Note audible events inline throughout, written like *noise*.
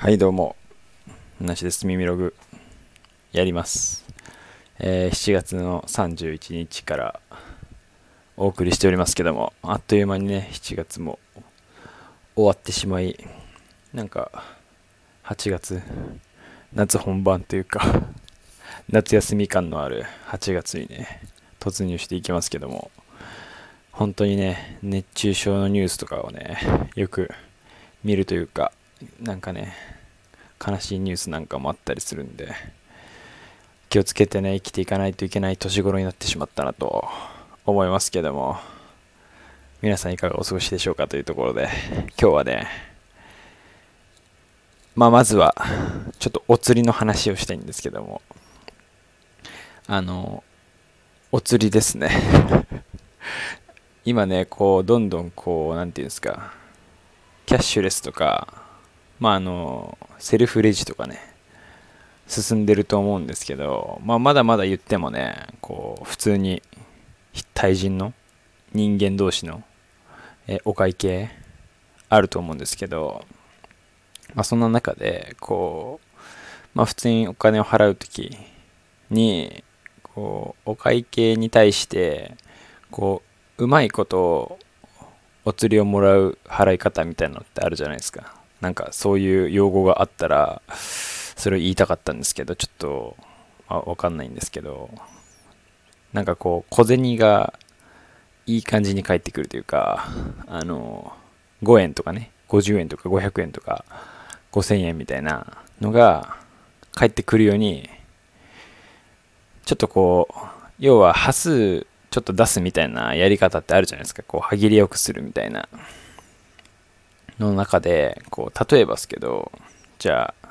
はい、どうも。なしです。耳ログ。やります。えー7月の31日からお送りしておりますけども、あっという間にね、7月も終わってしまい、なんか、8月、夏本番というか、夏休み感のある8月にね、突入していきますけども、本当にね、熱中症のニュースとかをね、よく見るというか、なんかね、悲しいニュースなんかもあったりするんで、気をつけてね、生きていかないといけない年頃になってしまったなと思いますけども、皆さんいかがお過ごしでしょうかというところで、今日はね、まあまずは、ちょっとお釣りの話をしたいんですけども、あの、お釣りですね。今ね、こう、どんどんこう、なんていうんですか、キャッシュレスとか、まああの、セルフレジとかね、進んでると思うんですけど、まあまだまだ言ってもね、こう、普通に対人の人間同士のえお会計あると思うんですけど、まあそんな中で、こう、まあ普通にお金を払うときに、こう、お会計に対して、こう、うまいことお釣りをもらう払い方みたいなのってあるじゃないですか。なんかそういう用語があったら、それを言いたかったんですけど、ちょっと、あ、わかんないんですけど、なんかこう、小銭がいい感じに返ってくるというか、あの、5円とかね、50円とか500円とか5000円みたいなのが返ってくるように、ちょっとこう、要は端数ちょっと出すみたいなやり方ってあるじゃないですか。こう、歯切りよくするみたいな。の中で、こう、例えばですけど、じゃあ、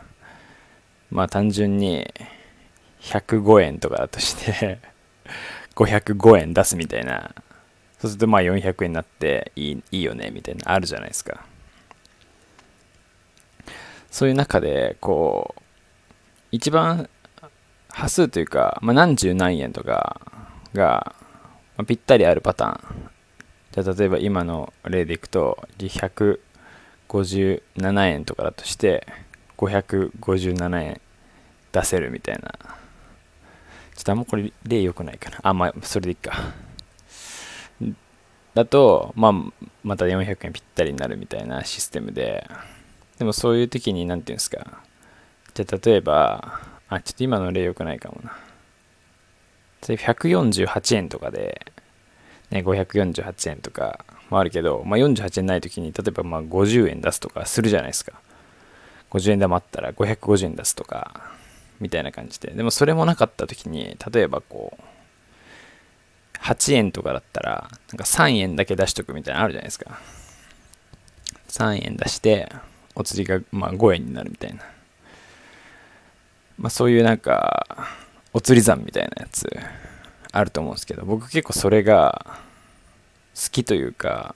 まあ単純に105円とかだとして、*laughs* 505円出すみたいな。そうするとまあ400円になっていいいいよねみたいなあるじゃないですか。そういう中で、こう、一番端数というか、まあ、何十何円とかが、まあ、ぴったりあるパターン。じゃあ例えば今の例でいくと、157円とかだとして、557円出せるみたいな。ちょっとあんまこれ例良くないかな。あ、まあ、それでいいか。だと、まあ、また400円ぴったりになるみたいなシステムで、でもそういう時に、なんていうんですか。じゃあ例えば、あ、ちょっと今の例良くないかもな。148円とかで、ね、548円とかもあるけど、まあ、48円ない時に、例えばまあ50円出すとかするじゃないですか。50円玉あったら550円出すとか、みたいな感じで。でもそれもなかった時に、例えばこう、8円とかだったら、なんか3円だけ出しとくみたいなのあるじゃないですか。3円出して、お釣りがまあ5円になるみたいな。まあそういうなんか、お釣り算みたいなやつあると思うんですけど、僕結構それが好きというか、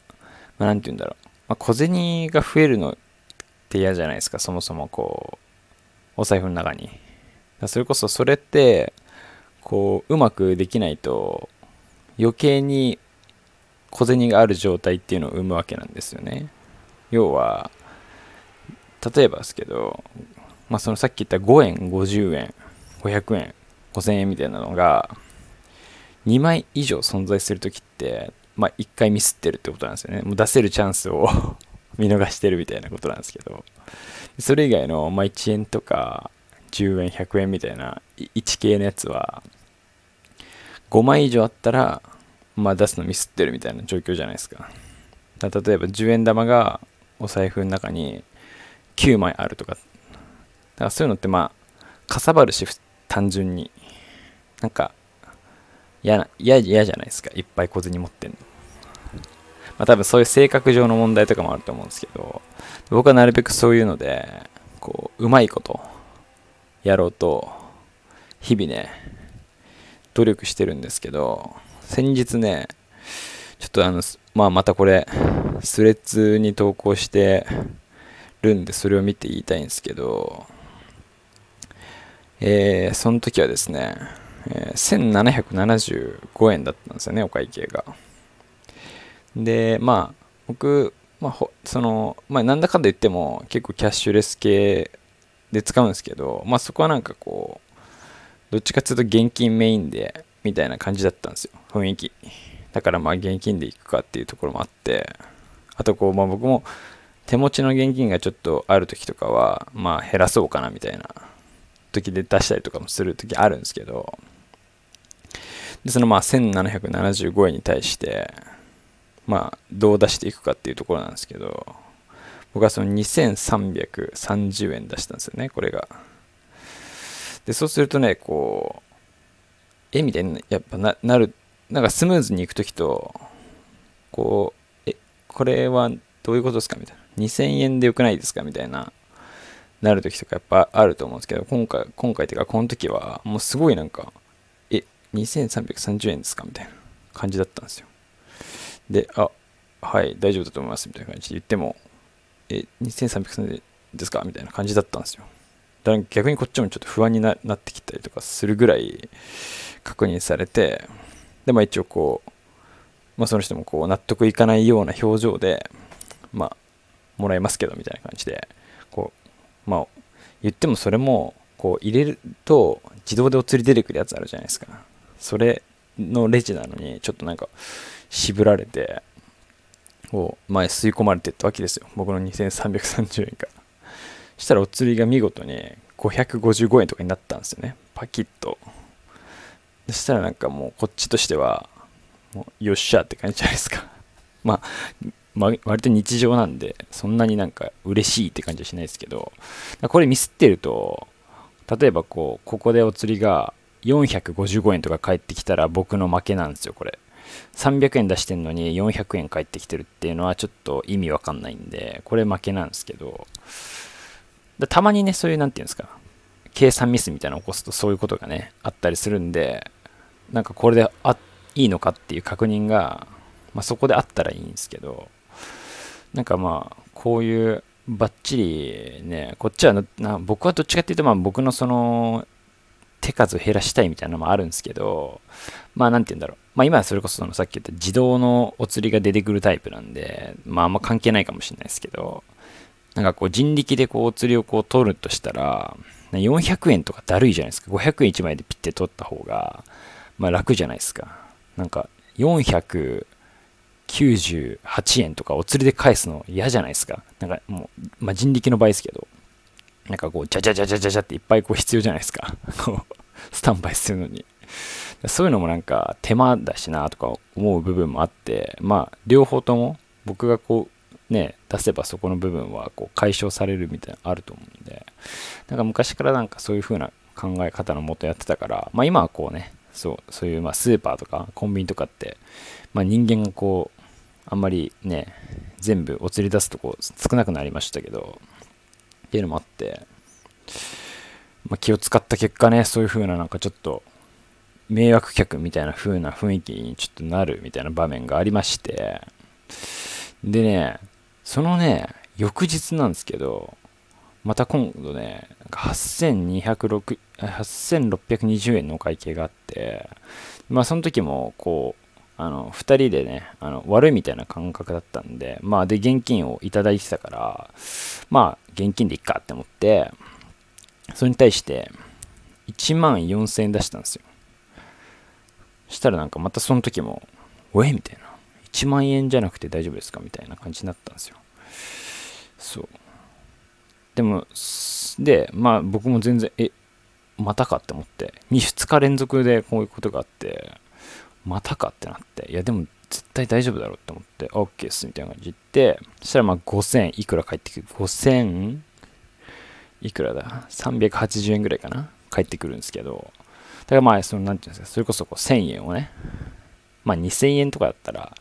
まあ、て言うんだろう。まあ、小銭が増えるのって嫌じゃないですか、そもそもこう、お財布の中に。それこそそれって、こう、うまくできないと、余計に小銭がある状態っていうのを生むわけなんですよね。要は、例えばですけど、まあそのさっき言った5円、50円、500円、5000円みたいなのが、2枚以上存在するときって、まあ1回ミスってるってことなんですよね。もう出せるチャンスを *laughs* 見逃してるみたいなことなんですけど、それ以外の、まあ、1円とか10円、100円みたいな1系のやつは、5枚以上あったら、まあ出すのミスってるみたいな状況じゃないですか。だ例えば10円玉がお財布の中に9枚あるとか、だからそういうのってまあ、かさばるし、単純に。なんか、嫌な、嫌、嫌じゃないですか。いっぱい小銭持ってんの。まあ多分そういう性格上の問題とかもあると思うんですけど、僕はなるべくそういうので、こう、うまいことやろうと、日々ね、努力してるんですけど、先日ね、ちょっとあの、まあまたこれ、スレッズに投稿してるんで、それを見て言いたいんですけど、えー、その時はですね、え、1775円だったんですよね、お会計が。で、まあ、僕、まあ、ほその、まあ、なんだかんだ言っても、結構キャッシュレス系で使うんですけど、まあそこはなんかこう、どっちかっていうと現金メインで、みたいな感じだったんですよ、雰囲気。だからまあ現金で行くかっていうところもあって、あとこう、まあ僕も手持ちの現金がちょっとある時とかは、まあ減らそうかなみたいな時で出したりとかもする時あるんですけど、で、そのまあ1775円に対して、まあどう出していくかっていうところなんですけど、僕はその2330円出したんですよね、これが。で、そうするとね、こう、えみたいにやっぱななる、なんかスムーズにいくときと、こう、え、これはどういうことですかみたいな。2000円でよくないですかみたいな、なるときとかやっぱあると思うんですけど、今回、今回っていうか、この時は、もうすごいなんか、2330円ですか？みたいな感じだったんですよ。で、あ、はい、大丈夫だと思います、みたいな感じで言っても、え、2330円ですか？みたいな感じだったんですよ。だから逆にこっちもちょっと不安になってきたりとかするぐらい確認されて、で、まあ一応こう、まあその人もこう納得いかないような表情で、まあ、もらえますけどみたいな感じで、こう、まあ、言ってもそれも、こう入れると自動でお釣り出てくるやつあるじゃないですか。それのレジなのに、ちょっとなんか渋られて、こう前吸い込まれてったわけですよ。僕の2330円が。したらお釣りが見事に555円とかになったんですよね。パキッと。そしたらなんかもうこっちとしては、もうよっしゃって感じじゃないですか。*laughs* まあ、ま割と日常なんで、そんなになんか嬉しいって感じはしないですけど、これミスってると、例えばこう、ここでお釣りが455円とか返ってきたら僕の負けなんですよ、これ。300円出してんのに400円返ってきてるっていうのはちょっと意味わかんないんで、これ負けなんですけど、たまにね、そういう、なんていうんですか、計算ミスみたいなの起こすとそういうことがね、あったりするんで、なんかこれであいいのかっていう確認が、まあ、そこであったらいいんですけど、なんかまあ、こういうバッチリね、こっちはな、僕はどっちかっていうと、まあ僕のその、手数を減らしたいみたいなのもあるんですけど、まあなんて言うんだろう。まあ今はそれこそそのさっき言った自動のお釣りが出てくるタイプなんで、まああんま関係ないかもしれないですけど、なんかこう人力でこうお釣りをこう取るとしたら、400円とかだるいじゃないですか。500円1枚でピッて取った方が、まあ楽じゃないですか。なんか498円とかお釣りで返すの嫌じゃないですか。なんかもう、まあ人力の場合ですけど、なんかこう、じゃじゃじゃじゃじゃじゃっていっぱいこう必要じゃないですか。*laughs* スタンバイするのに。そういうのもなんか手間だしなとか思う部分もあって、まあ両方とも僕がこうね、出せばそこの部分はこう解消されるみたいなのあると思うんで、なんか昔からなんかそういう風な考え方のもとやってたから、まあ今はこうね、そう、そういうまあスーパーとかコンビニとかって、まあ人間がこう、あんまりね、全部お釣り出すとこ少なくなりましたけど、っていうのもあって、まあ、気を使った結果ね、そういう風ななんかちょっと迷惑客みたいな風な雰囲気にちょっとなるみたいな場面がありまして、でね、そのね、翌日なんですけど、また今度ね、8620円のお会計があって、まあその時もこう、あの、2人でね、あの悪いみたいな感覚だったんで、まあで現金をいただいてたから、まあ現金でいっかって思って、それに対して1万4000円出したんですよ。したらなんかまたその時も、おえ？みたいな。1万円じゃなくて大丈夫ですか？みたいな感じになったんですよ。そう。でも、で、まあ僕も全然、え、またかって思って、2, 2日連続でこういうことがあって、またかってなって、いやでも絶対大丈夫だろうって思って、OK っすみたいな感じで言って、そしたらまあ5000いくら返ってくる ?5000 いくらだ ?380 円ぐらいかな返ってくるんですけど、だからまあ、その、なんていうんですか、それこそこう1000円をね、まあ2000円とかだったら、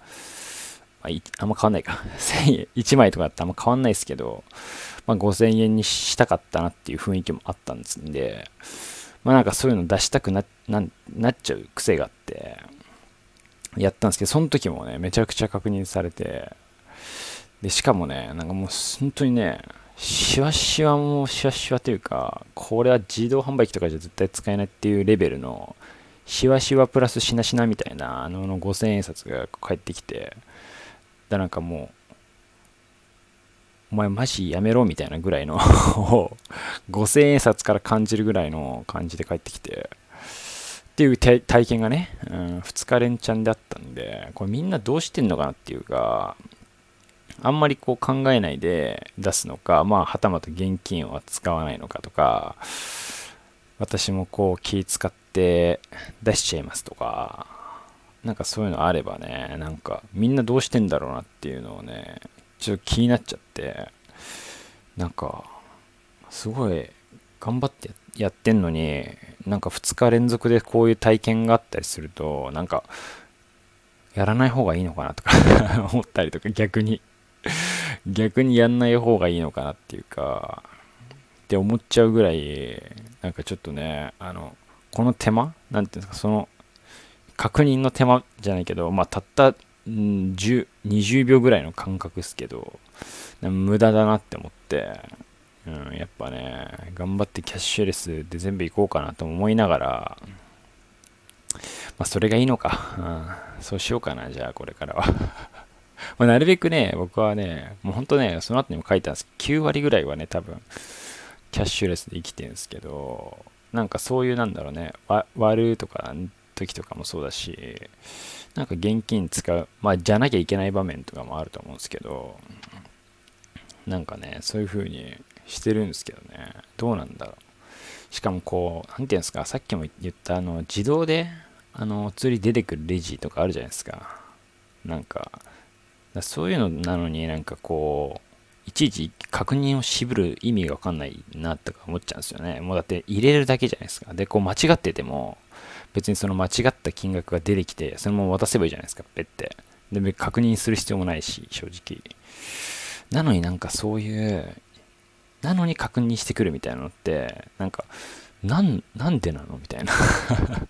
まあ、あんま変わんないか。*laughs* 1000円、1枚とかだったらあんま変わんないですけど、まあ5000円にしたかったなっていう雰囲気もあったんですんで、まあなんかそういうの出したくなななっちゃう癖があって、やったんですけど、その時もね、めちゃくちゃ確認されて、で、しかもね、なんかもう本当にね、シワシワもシワシワというか、これは自動販売機とかじゃ絶対使えないっていうレベルの、しわしわプラスしなしなみたいなあのの5000円札が返ってきてだなんかもうお前マジやめろみたいなぐらいの *laughs* 5000円札から感じるぐらいの感じで帰ってきて、っていう体験がね、うん、2日連チャンであったんで、これみんなどうしてんのかなっていうか、あんまりこう考えないで出すのか、まあ、はたまた現金は使わないのかとか、私もこう気使って出しちゃいますとか、なんかそういうのあればね、なんかみんなどうしてんだろうなっていうのをね、ちょっと気になっちゃって、なんか、すごい頑張ってやってんのに、なんか2日連続でこういう体験があったりすると、なんか、やらない方がいいのかなとか *laughs* 思ったりとか、逆に。逆にやんない方がいいのかなっていうか、って思っちゃうぐらい、なんかちょっとね、あの、この手間なんていうんですか、その、確認の手間じゃないけど、まあ、たった、10、20秒ぐらいの感覚ですけど、無駄だなって思って、うん、やっぱね、頑張ってキャッシュレスで全部行こうかなと思いながら、まあ、それがいいのか。うん、そうしようかな、じゃあ、これからは *laughs* まなるべくね、僕はね、もうほんとね、その後にも書いたんですけど、9割ぐらいはね、多分、キャッシュレスで生きてるんですけど、なんかそういうなんだろうね、割るとか時とかもそうだし、なんか現金使う、まあ、じゃなきゃいけない場面とかもあると思うんですけど、なんかね、そういう風にしてるんですけどね、どうなんだろう。しかもこう、なんていうんですか、さっきも言ったあの、自動で、あの、釣り出てくるレジとかあるじゃないですか。なんか、そういうのなのになんかこう、いちいち確認を渋る意味がわかんないなとか思っちゃうんですよね。もうだって入れるだけじゃないですか。で、こう間違ってても、別にその間違った金額が出てきて、そのまま渡せばいいじゃないですか、ペって。で、確認する必要もないし、正直。なのになんかそういう、なのに確認してくるみたいなのって、なんか、なん、なんでなの？みたいな。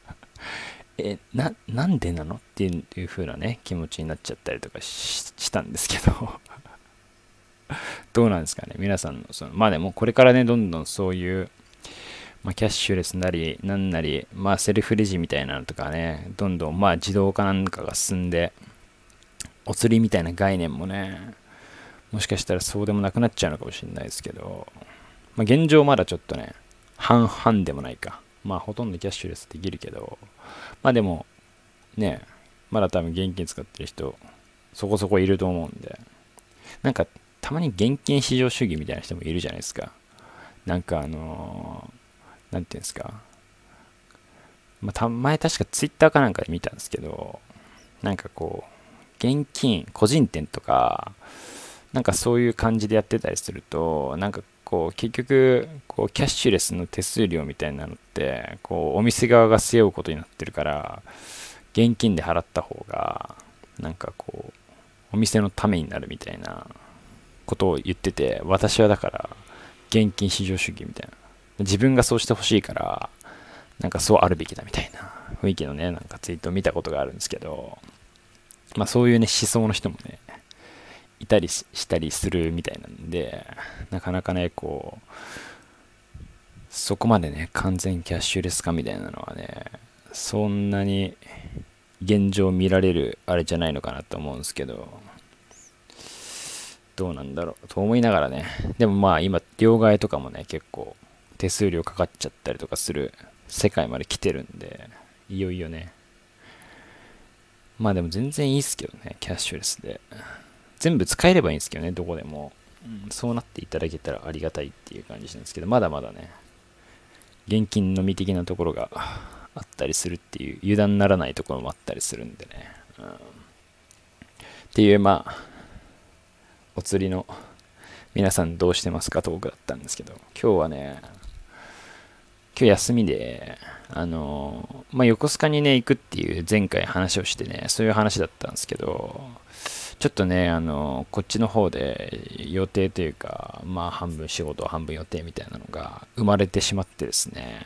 *laughs* え、な、なんでなの？っていう風なね、気持ちになっちゃったりとかしたんですけど。*laughs* どうなんですかね、皆さんの、その、まあでもこれからね、どんどんそういう、まあ、キャッシュレスなり、なんなり、まあ、セルフレジみたいなのとかね、どんどん、まあ、自動化なんかが進んで、お釣りみたいな概念もね、もしかしたらそうでもなくなっちゃうのかもしれないですけど、まあ、現状まだちょっとね、半々でもないか。まあ、ほとんどキャッシュレスできるけど、まあでも、ね、まだ多分現金使ってる人、そこそこいると思うんで、なんか、たまに現金至上主義みたいな人もいるじゃないですか。なんかあのー、なんていうんですか。まあ、た前確かツイッターかなんかで見たんですけど、なんかこう、現金、個人店とか、なんかそういう感じでやってたりすると、なんかこう結局こうキャッシュレスの手数料みたいなのってこうお店側が背負うことになってるから現金で払った方がなんかこうお店のためになるみたいなことを言ってて私はだから現金至上主義みたいな。自分がそうしてほしいからなんかそうあるべきだみたいな雰囲気のねなんかツイートを見たことがあるんですけどまあそういうね思想の人もねいたりしたりするみたいなんで、なかなかね、こう、そこまでね、完全キャッシュレス化みたいなのはね、そんなに現状見られるあれじゃないのかなと思うんですけど、どうなんだろうと思いながらね、でもまあ今、両替とかもね、結構手数料かかっちゃったりとかする世界まで来てるんで、いよいよね。まあでも全然いいっすけどね、キャッシュレスで。全部使えればいいんですけどね、どこでも。うん、そうなっていただけたらありがたいっていう感じなんですけど、まだまだね、現金のみ的なところがあったりするっていう、油断ならないところもあったりするんでね。うん、っていう、まあ、お釣りの皆さんどうしてますか？トークだったんですけど、今日はね、今日休みで、あの、まあ、横須賀にね、行くっていう前回話をしてね、そういう話だったんですけど、ちょっとね、あの、こっちの方で予定というか、まあ半分仕事、半分予定みたいなのが生まれてしまってですね、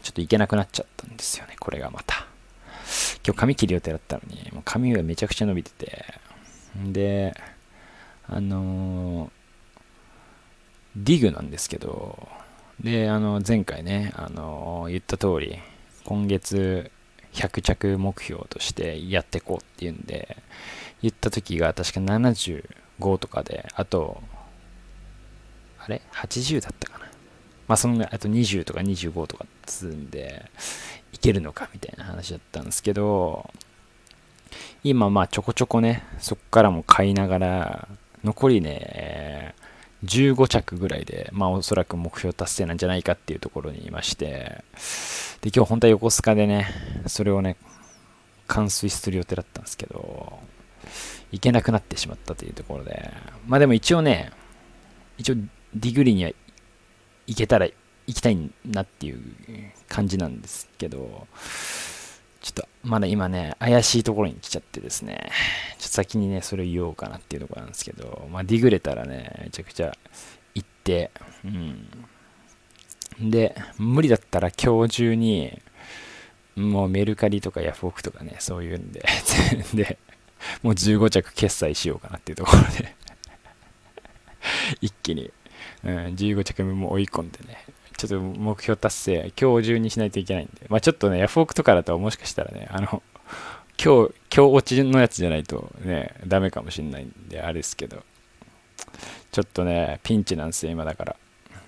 ちょっと行けなくなっちゃったんですよね、これがまた。今日髪切る予定だったのに、もう髪がめちゃくちゃ伸びてて、で、あのディグなんですけど、で、あの、前回ね、あの言った通り、今月100着目標としてやっていこうっていうんで、言った時が確か75とかで、あと、あれ ?80 だったかな。まあそのぐらい、あと20とか25とか積んで、いけるのかみたいな話だったんですけど、今まあちょこちょこね、そこからも買いながら、残りね、15着ぐらいで、まあおそらく目標達成なんじゃないかっていうところにいまして、で、今日本当は横須賀でね、それをね、完遂する予定だったんですけど、行けなくなってしまったというところで、まあでも一応ね、一応ディグリには行けたら行きたいなっていう感じなんですけど、ちょっとまだ今ね、怪しいところに来ちゃってですね、ちょっと先にね、それを言おうかなっていうところなんですけど、まあ、ディグれたらね、めちゃくちゃ行って、うん。で、無理だったら今日中に、もうメルカリとかヤフオクとかね、そういうんで、*laughs* で、もう15着決済しようかなっていうところで。一気に、うん、15着目も追い込んでね、ちょっと目標達成、今日中にしないといけないんで、まあちょっとね、ヤフオクとかだともしかしたらね、あの、今日、今日落ちのやつじゃないとね、ダメかもしんないんで、あれですけど、ちょっとね、ピンチなんですよ、今だから。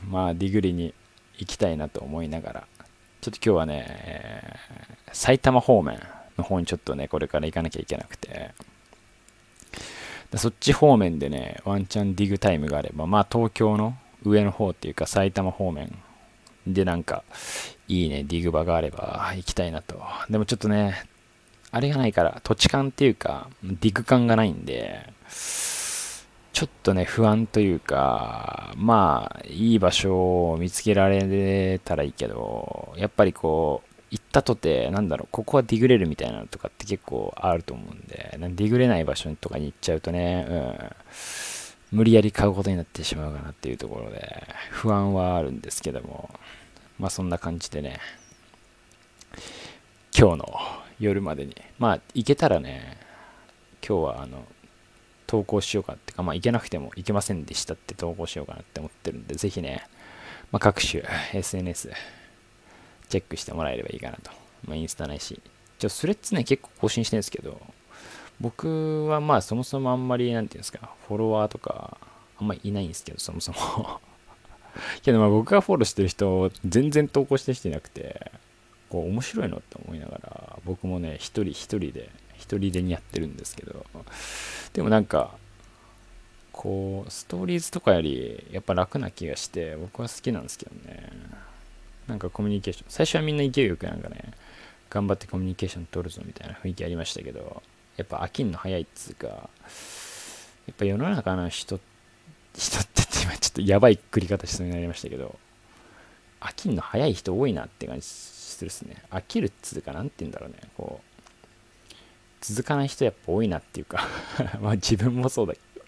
まあ、ディグリに行きたいなと思いながら、ちょっと今日はね、えー、埼玉方面。の方にちょっとね、これから行かなきゃいけなくて、そっち方面でね、ワンチャンディグタイムがあれば、まあ東京の上の方っていうか埼玉方面で、なんか、いいね、ディグ場があれば行きたいなと。でもちょっとね、あれがないから、土地勘っていうか、ディグ感がないんで、ちょっとね、不安というか、まあ、いい場所を見つけられたらいいけど、やっぱりこう、ったとて、なんだろう、ここはディグれるみたいなのとかって結構あると思うんで、ディグれない場所とかに行っちゃうとね、うん、無理やり買うことになってしまうかなっていうところで、不安はあるんですけども、まあそんな感じでね、今日の夜までに、まあ行けたらね、今日はあの、投稿しようかってか、まあ行けなくても行けませんでしたって投稿しようかなって思ってるんで、ぜひね、まあ、各種 SNS チェックしてもらえればいいかなと。まあ、インスタないし。ちょ、スレッズね、結構更新してるんですけど、僕はまあそもそもあんまり、なんていうんですか、フォロワーとか、あんまりいないんですけど、そもそも *laughs* けどまあ僕がフォローしてる人全然投稿してきてなくてこう面白いのって思いながら僕もね一人一人で一人でにやってるんですけどでもなんかこうストーリーズとかよりやっぱ楽な気がして僕は好きなんですけどねなんかコミュニケーション最初はみんな勢いよくなんかね頑張ってコミュニケーション取るぞみたいな雰囲気ありましたけどやっぱ飽きんの早いっつうかやっぱ世の中の人人って今ちょっとやばい繰り方しそうになりましたけど、飽きるの早い人多いなって感じするっすね。飽きるっつうか、なんて言うんだろうね。こう、続かない人やっぱ多いなっていうか *laughs* まあ自分もそうだけど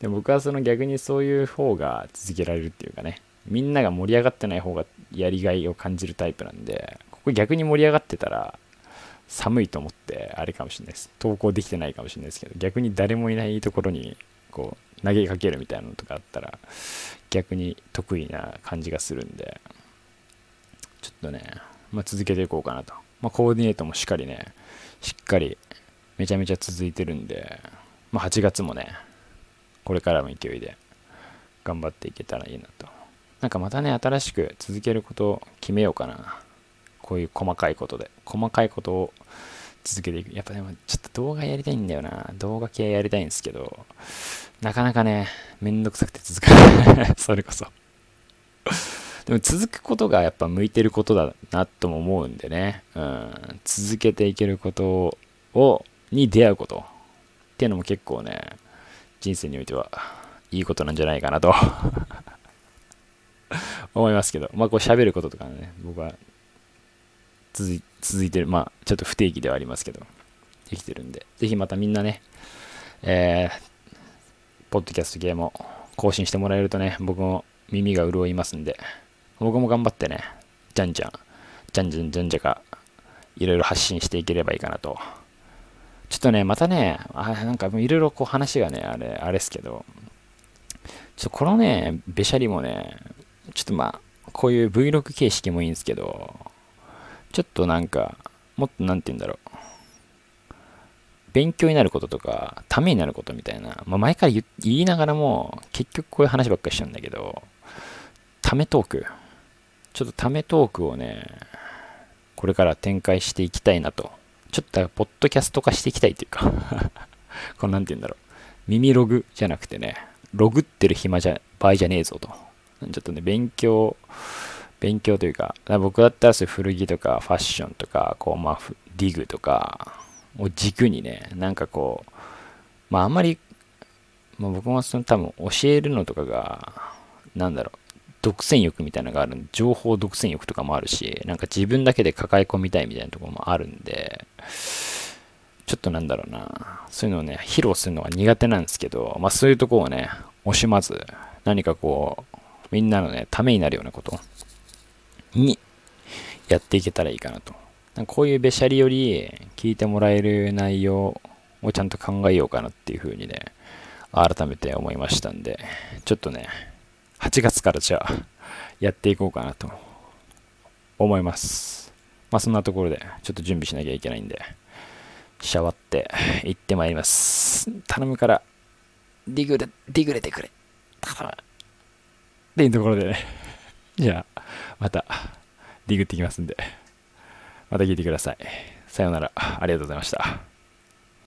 でも僕はその逆にそういう方が続けられるっていうかね。みんなが盛り上がってない方がやりがいを感じるタイプなんで、ここ逆に盛り上がってたら、寒いと思ってあれかもしれないです。投稿できてないかもしれないですけど、逆に誰もいないところに、こう、投げかけるみたいなのとかあったら逆に得意な感じがするんでちょっとね、まあ、続けていこうかなと、まあ、コーディネートもしっかりねしっかりめちゃめちゃ続いてるんで、まあ、8月もねこれからも勢いで頑張っていけたらいいなとなんかまたね新しく続けることを決めようかなこういう細かいことで細かいことを続けていくやっぱでもちょっと動画やりたいんだよな動画系やりたいんですけどなかなかね、めんどくさくて続かない。*laughs* それこそ。でも続くことがやっぱ向いてることだなとも思うんでね。うん。続けていけることを、に出会うことっていうのも結構ね、人生においてはいいことなんじゃないかなと *laughs* 思いますけど、まあこう喋ることとかね、僕は続い続いてる、まあちょっと不定期ではありますけど、できてるんで、ぜひまたみんなね、えー、ポッドキャスト系も更新してもらえるとね、僕も耳が潤いますんで、僕も頑張ってね、じゃんじゃん、じゃんじゃんじゃんじゃか、いろいろ発信していければいいかなと。ちょっとね、またね、あなんかいろいろこう話がね、あれ、あれっすけど、ちょっとこのね、べしゃりもね、ちょっとまあ、こういう Vlog 形式もいいんですけど、ちょっとなんか、もっとなんて言うんだろう。勉強になることとか、ためになることみたいな、まあ、前から言いながらも、結局こういう話ばっかりしちゃうんだけど、ためトーク。ちょっとためトークをね、これから展開していきたいなと。ちょっと、ポッドキャスト化していきたいというかこのなんて言うんだろう。耳ログじゃなくてね、ログってる暇じゃ、場合じゃねえぞと。ちょっとね、勉強、勉強というか、か僕だったらそ古着とかファッションとか、こう、まあ、ディグとかを軸にね、なんかこう、まああんまり、まあ、僕もその多分教えるのとかが、なんだろう、独占欲みたいなのがあるんで、情報独占欲とかもあるし、なんか自分だけで抱え込みたいみたいなところもあるんで、ちょっとなんだろうな、そういうのをね、披露するのが苦手なんですけど、まあそういうとこをね、惜しまず、何かこう、みんなのね、ためになるようなことにやっていけたらいいかなと。なこういうべしゃりより聞いてもらえる内容をちゃんと考えようかなっていうふうにね、改めて思いましたんで、ちょっとね、8月からじゃあ、やっていこうかなと思います。まあそんなところで、ちょっと準備しなきゃいけないんで、シャワって行ってまいります。頼むから、ディグレ、ディグレてくれ。っていうところでね、*laughs* じゃあ、また、ディグってきますんで、また聞いてください。さようなら。ありがとうございました。